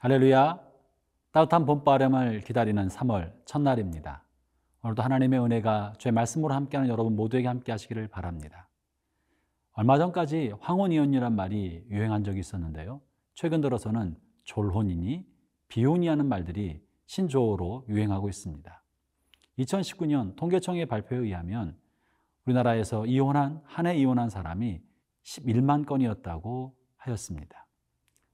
할렐루야. 따뜻한 봄바람을 기다리는 3월 첫날입니다. 오늘도 하나님의 은혜가 죄 말씀으로 함께하는 여러분 모두에게 함께 하시기를 바랍니다. 얼마 전까지 황혼이혼이란 말이 유행한 적이 있었는데요. 최근 들어서는 졸혼이니 비혼이 하는 말들이 신조어로 유행하고 있습니다. 2019년 통계청의 발표에 의하면 우리나라에서 이혼한, 한 해 이혼한 사람이 11만 건이었다고 하였습니다.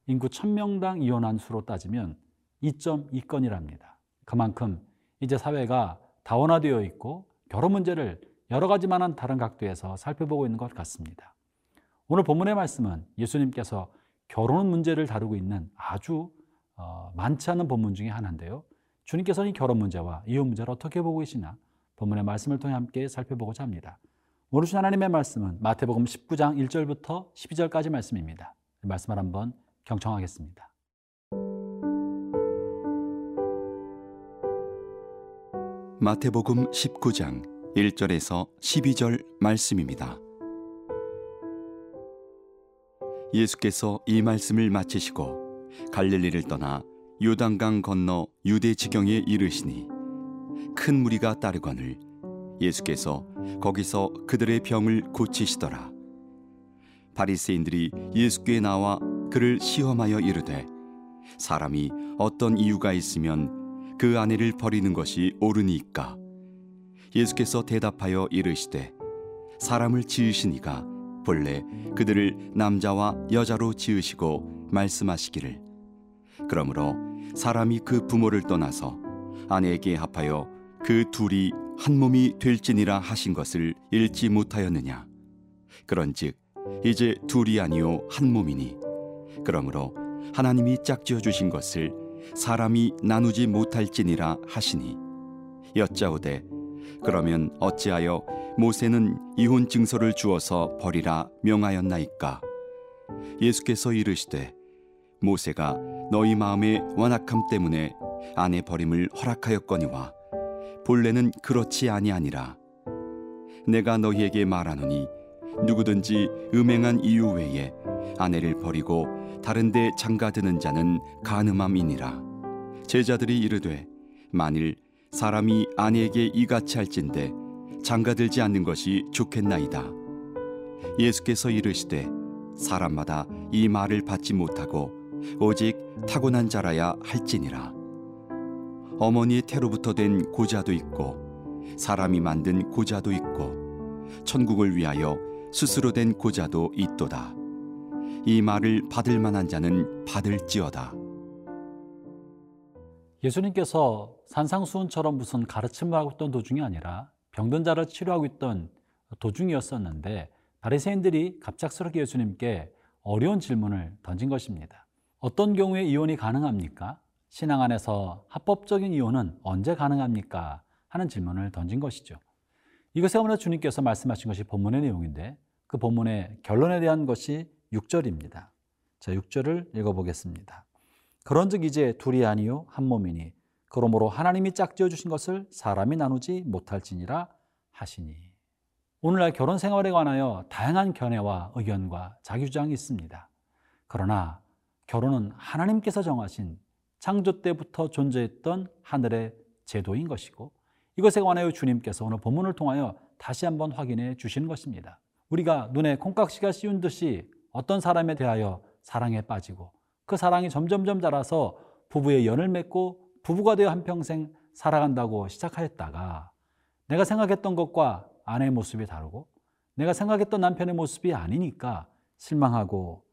인구 1000명당 이혼한 수로 따지면 2.2건이랍니다. 그만큼 이제 사회가 다원화되어 있고 결혼 문제를 여러 가지만한 다른 각도에서 살펴보고 있는 것 같습니다. 오늘 본문의 말씀은 예수님께서 결혼 문제를 다루고 있는 아주 어, 많지 않은 본문 중에 하나인데요. 주님께서는 이 결혼 문제와 이혼 문제를 어떻게 보고 계시나 본문의 말씀을 통해 함께 살펴보고자 합니다. 오늘 주신 하나님의 말씀은 마태복음 19장 1절부터 12절까지 말씀입니다. 말씀을 한번 경청하겠습니다. 마태복음 19장 1절에서 12절 말씀입니다. 예수께서 이 말씀을 마치시고 갈릴리를 떠나 요단강 건너 유대 지경에 이르시니 큰 무리가 따르거늘 예수께서 거기서 그들의 병을 고치시더라. 바리새인들이 예수께 나와 그를 시험하여 이르되 사람이 어떤 이유가 있으면 그 아내를 버리는 것이 옳으니까. 예수께서 대답하여 이르시되 사람을 지으시니가 본래 그들을 남자와 여자로 지으시고 말씀하시기를. 그러므로 사람이 그 부모를 떠나서 아내에게 합하여 그 둘이 한 몸이 될지니라 하신 것을 읽지 못하였느냐. 그런즉 이제 둘이 아니요 한 몸이니 그러므로 하나님이 짝지어 주신 것을 사람이 나누지 못할지니라 하시니. 여짜오되 그러면 어찌하여 모세는 이혼 증서를 주어서 버리라 명하였나이까? 예수께서 이르시되 모세가 너희 마음의 완악함 때문에 아내 버림을 허락하였거니와 본래는 그렇지 아니하니라. 내가 너희에게 말하노니 누구든지 음행한 이유 외에 아내를 버리고 다른데 장가드는 자는 간음함이니라. 제자들이 이르되 만일 사람이 아내에게 이같이 할진대 장가들지 않는 것이 좋겠나이다. 예수께서 이르시되 사람마다 이 말을 받지 못하고 오직 타고난 자라야 할지니라. 어머니의 태로부터 된 고자도 있고 사람이 만든 고자도 있고 천국을 위하여 스스로 된 고자도 있도다. 이 말을 받을 만한 자는 받을지어다. 예수님께서 산상수훈처럼 무슨 가르침을 하고 있던 도중이 아니라 병든 자를 치료하고 있던 도중이었었는데 바리새인들이 갑작스럽게 예수님께 어려운 질문을 던진 것입니다. 어떤 경우에 이혼이 가능합니까? 신앙 안에서 합법적인 이혼은 언제 가능합니까? 하는 질문을 던진 것이죠. 이것에 아무래도 주님께서 말씀하신 것이 본문의 내용인데 그 본문의 결론에 대한 것이 6절입니다. 자, 6절을 읽어보겠습니다. 그런즉 이제 둘이 아니요 한 몸이니 그러므로 하나님이 짝지어 주신 것을 사람이 나누지 못할지니라 하시니 오늘날 결혼 생활에 관하여 다양한 견해와 의견과 자기 주장이 있습니다. 그러나 결혼은 하나님께서 정하신 창조 때부터 존재했던 하늘의 제도인 것이고 이것에 관하여 주님께서 오늘 본문을 통하여 다시 한번 확인해 주시는 것입니다. 우리가 눈에 콩깍지가 씌운 듯이 어떤 사람에 대하여 사랑에 빠지고 그 사랑이 점점점 자라서 부부의 연을 맺고 부부가 되어 한평생 살아간다고 시작하였다가 내가 생각했던 것과 아내의 모습이 다르고 내가 생각했던 남편의 모습이 아니니까 실망하고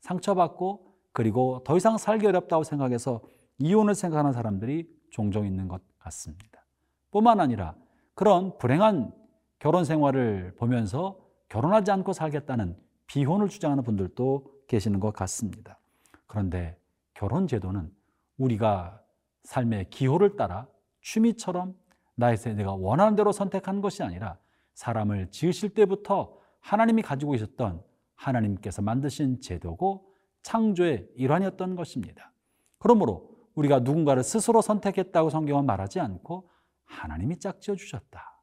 상처받고 그리고 더 이상 살기 어렵다고 생각해서 이혼을 생각하는 사람들이 종종 있는 것 같습니다. 뿐만 아니라 그런 불행한 결혼 생활을 보면서 결혼하지 않고 살겠다는 비혼을 주장하는 분들도 계시는 것 같습니다. 그런데 결혼 제도는 우리가 삶의 기호를 따라 취미처럼 나의 내가 원하는 대로 선택한 것이 아니라 사람을 지으실 때부터 하나님이 가지고 계셨던 하나님께서 만드신 제도고 창조의 일환이었던 것입니다. 그러므로 우리가 누군가를 스스로 선택했다고 성경은 말하지 않고 하나님이 짝지어 주셨다.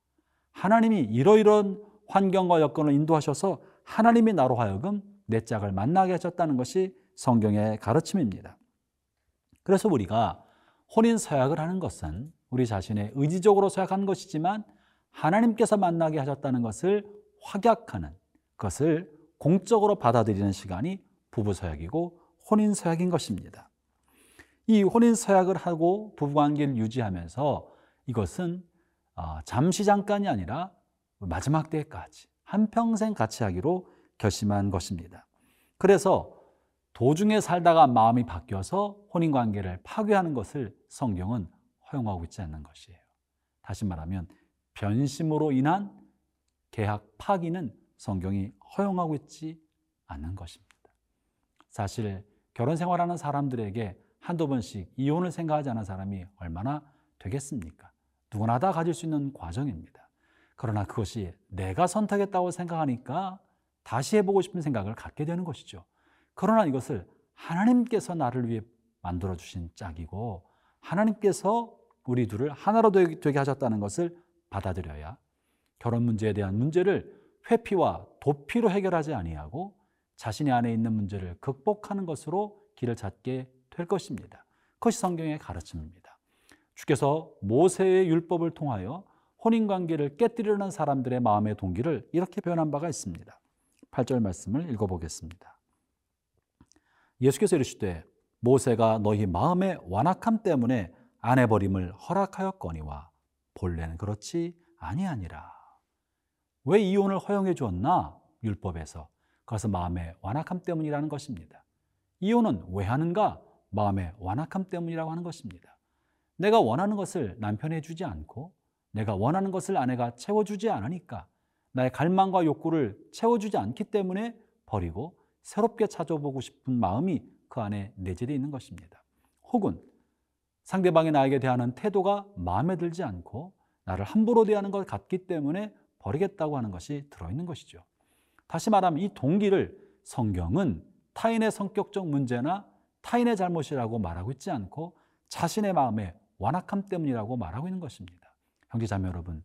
하나님이 이러이러한 환경과 여건을 인도하셔서 하나님이 나로 하여금 내 짝을 만나게 하셨다는 것이 성경의 가르침입니다. 그래서 우리가 혼인 서약을 하는 것은 우리 자신의 의지적으로 서약한 것이지만 하나님께서 만나게 하셨다는 것을 확약하는 것을 공적으로 받아들이는 시간이 부부 서약이고 혼인 서약인 것입니다. 이 혼인 서약을 하고 부부 관계를 유지하면서 이것은 어, 잠시 잠깐이 아니라 마지막 때까지 한평생 같이 하기로 결심한 것입니다. 그래서 도중에 살다가 마음이 바뀌어서 혼인 관계를 파괴하는 것을 성경은 허용하고 있지 않는 것이에요. 다시 말하면 변심으로 인한 계약 파기는 성경이 허용하고 있지 않는 것입니다. 사실 결혼 생활하는 사람들에게 한두 번씩 이혼을 생각하지 않은 사람이 얼마나 되겠습니까? 누구나 다 가질 수 있는 과정입니다. 그러나 그것이 내가 선택했다고 생각하니까 다시 해보고 싶은 생각을 갖게 되는 것이죠. 그러나 이것을 하나님께서 나를 위해 만들어 주신 짝이고 하나님께서 우리 둘을 하나로 되게 하셨다는 것을 받아들여야 결혼 문제에 대한 문제를 회피와 도피로 해결하지 아니하고 자신의 안에 있는 문제를 극복하는 것으로 길을 찾게 될 것입니다. 그것이 성경의 가르침입니다. 주께서 모세의 율법을 통하여 혼인 관계를 깨뜨리려는 사람들의 마음의 동기를 이렇게 표현한 바가 있습니다. 8절 말씀을 읽어 보겠습니다. 예수께서 이르시되 모세가 너희 마음의 완악함 때문에 아내 버림을 허락하였거니와 본래는 그렇지 아니하니라. 왜 이혼을 허용해 주었나? 율법에서. 그것은 마음의 완악함 때문이라는 것입니다. 이혼은 왜 하는가? 마음의 완악함 때문이라고 하는 것입니다. 내가 원하는 것을 남편이 해주지 않고 내가 원하는 것을 아내가 채워주지 않으니까 나의 갈망과 욕구를 채워주지 않기 때문에 버리고 새롭게 찾아보고 싶은 마음이 그 안에 내재되어 있는 것입니다. 혹은 상대방이 나에게 대하는 태도가 마음에 들지 않고 나를 함부로 대하는 것 같기 때문에 버리겠다고 하는 것이 들어있는 것이죠. 다시 말하면 이 동기를 성경은 타인의 성격적 문제나 타인의 잘못이라고 말하고 있지 않고 자신의 마음의 완악함 때문이라고 말하고 있는 것입니다. 형제자매 여러분,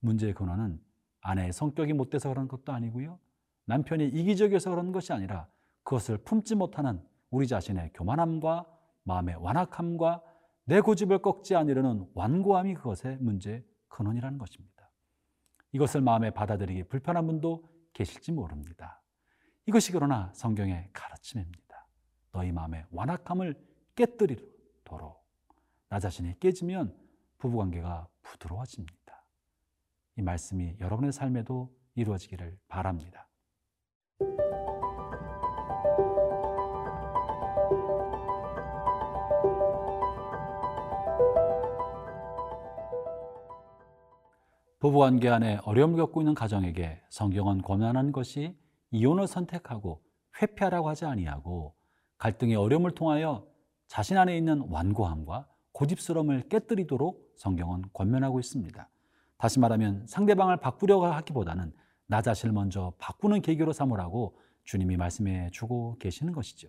문제의 근원은 아내의 성격이 못돼서 그런 것도 아니고요. 남편이 이기적이어서 그런 것이 아니라 그것을 품지 못하는 우리 자신의 교만함과 마음의 완악함과 내 고집을 꺾지 않으려는 완고함이 그것의 문제의 근원이라는 것입니다. 이것을 마음에 받아들이기 불편한 분도 계실지 모릅니다. 이것이 그러나 성경의 가르침입니다. 너희 마음의 완악함을 깨뜨리도록 나 자신이 깨지면 부부관계가 부드러워집니다. 이 말씀이 여러분의 삶에도 이루어지기를 바랍니다. 부부관계 안에 어려움을 겪고 있는 가정에게 성경은 권면하는 것이 이혼을 선택하고 회피하라고 하지 아니하고 갈등의 어려움을 통하여 자신 안에 있는 완고함과 고집스러움을 깨뜨리도록 성경은 권면하고 있습니다. 다시 말하면 상대방을 바꾸려고 하기보다는 나 자신을 먼저 바꾸는 계기로 삼으라고 주님이 말씀해 주고 계시는 것이죠.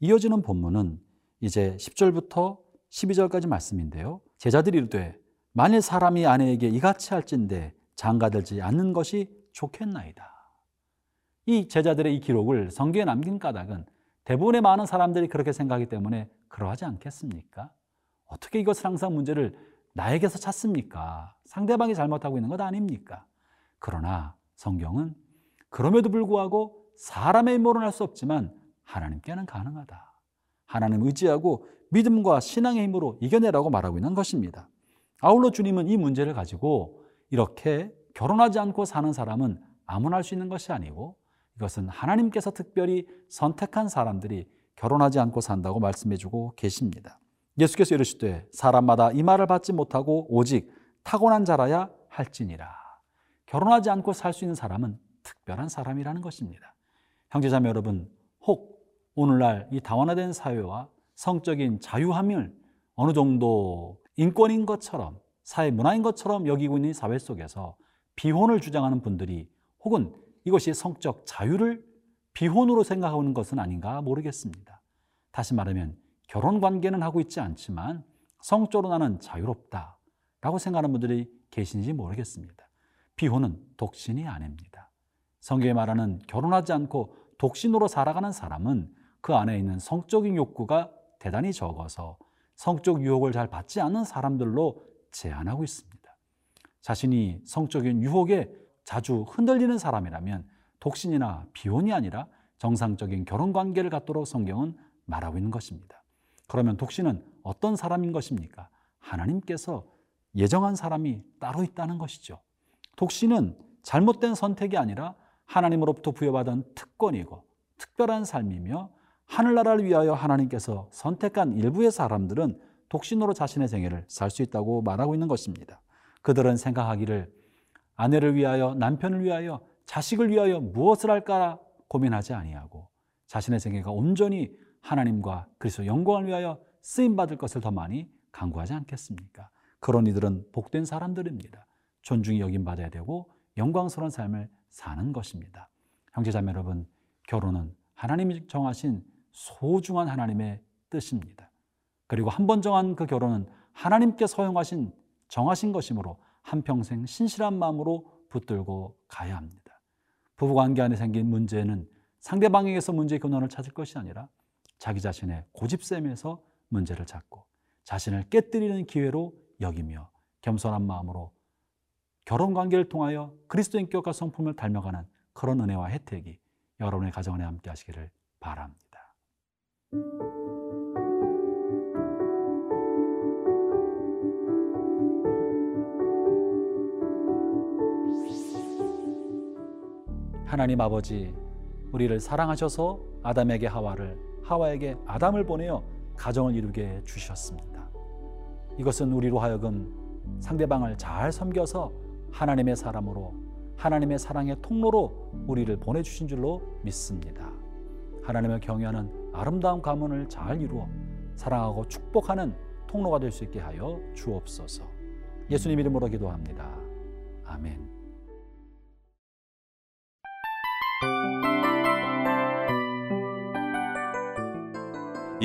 이어지는 본문은 이제 10절부터 12절까지 말씀인데요. 제자들이 이르되 만일 사람이 아내에게 이같이 할진대 장가들지 않는 것이 좋겠나이다. 이 제자들의 이 기록을 성경에 남긴 까닭은 대부분의 많은 사람들이 그렇게 생각하기 때문에 그러하지 않겠습니까? 어떻게 이것을 항상 문제를 나에게서 찾습니까? 상대방이 잘못하고 있는 것 아닙니까? 그러나 성경은 그럼에도 불구하고 사람의 힘으로는 할 수 없지만 하나님께는 가능하다. 하나님 의지하고 믿음과 신앙의 힘으로 이겨내라고 말하고 있는 것입니다. 아울러 주님은 이 문제를 가지고 이렇게 결혼하지 않고 사는 사람은 아무나 할 수 있는 것이 아니고 이것은 하나님께서 특별히 선택한 사람들이 결혼하지 않고 산다고 말씀해 주고 계십니다. 예수께서 이르시되 사람마다 이 말을 받지 못하고 오직 타고난 자라야 할지니라. 결혼하지 않고 살 수 있는 사람은 특별한 사람이라는 것입니다. 형제자매 여러분, 혹 오늘날 이 다원화된 사회와 성적인 자유함을 어느 정도 인권인 것처럼 사회 문화인 것처럼 여기고 있는 사회 속에서 비혼을 주장하는 분들이 혹은 이것이 성적 자유를 비혼으로 생각하는 것은 아닌가 모르겠습니다. 다시 말하면 결혼 관계는 하고 있지 않지만 성적으로 나는 자유롭다 라고 생각하는 분들이 계신지 모르겠습니다. 비혼은 독신이 아닙니다. 성경에 말하는 결혼하지 않고 독신으로 살아가는 사람은 그 안에 있는 성적인 욕구가 대단히 적어서 성적 유혹을 잘 받지 않는 사람들로 제한하고 있습니다. 자신이 성적인 유혹에 자주 흔들리는 사람이라면 독신이나 비혼이 아니라 정상적인 결혼 관계를 갖도록 성경은 말하고 있는 것입니다. 그러면 독신은 어떤 사람인 것입니까? 하나님께서 예정한 사람이 따로 있다는 것이죠. 독신은 잘못된 선택이 아니라 하나님으로부터 부여받은 특권이고 특별한 삶이며 하늘나라를 위하여 하나님께서 선택한 일부의 사람들은 독신으로 자신의 생애를 살 수 있다고 말하고 있는 것입니다. 그들은 생각하기를 아내를 위하여 남편을 위하여 자식을 위하여 무엇을 할까 고민하지 아니하고 자신의 생애가 온전히 하나님과 그리스도 영광을 위하여 쓰임 받을 것을 더 많이 강구하지 않겠습니까? 그런 이들은 복된 사람들입니다. 존중이 여김 받아야 되고 영광스러운 삶을 사는 것입니다. 형제자매 여러분, 결혼은 하나님이 정하신 소중한 하나님의 뜻입니다. 그리고 한 번 정한 그 결혼은 하나님께 서용하신 정하신 것이므로 한평생 신실한 마음으로 붙들고 가야 합니다. 부부 관계 안에 생긴 문제는 상대방에게서 문제의 근원을 찾을 것이 아니라 자기 자신의 고집셈에서 문제를 찾고 자신을 깨뜨리는 기회로 여기며 겸손한 마음으로 결혼 관계를 통하여 그리스도 인격과 성품을 닮아가는 그런 은혜와 혜택이 여러분의 가정 안에 함께 하시기를 바랍니다. 하나님 아버지 우리를 사랑하셔서 아담에게 하와를 하와에게 아담을 보내어 가정을 이루게 주셨습니다. 이것은 우리로 하여금 상대방을 잘 섬겨서 하나님의 사람으로 하나님의 사랑의 통로로 우리를 보내주신 줄로 믿습니다. 하나님을 경외하는 아름다운 가문을 잘 이루어 사랑하고 축복하는 통로가 될 수 있게 하여 주옵소서. 예수님 이름으로 기도합니다. 아멘.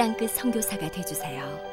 땅끝 선교사가 되주세요.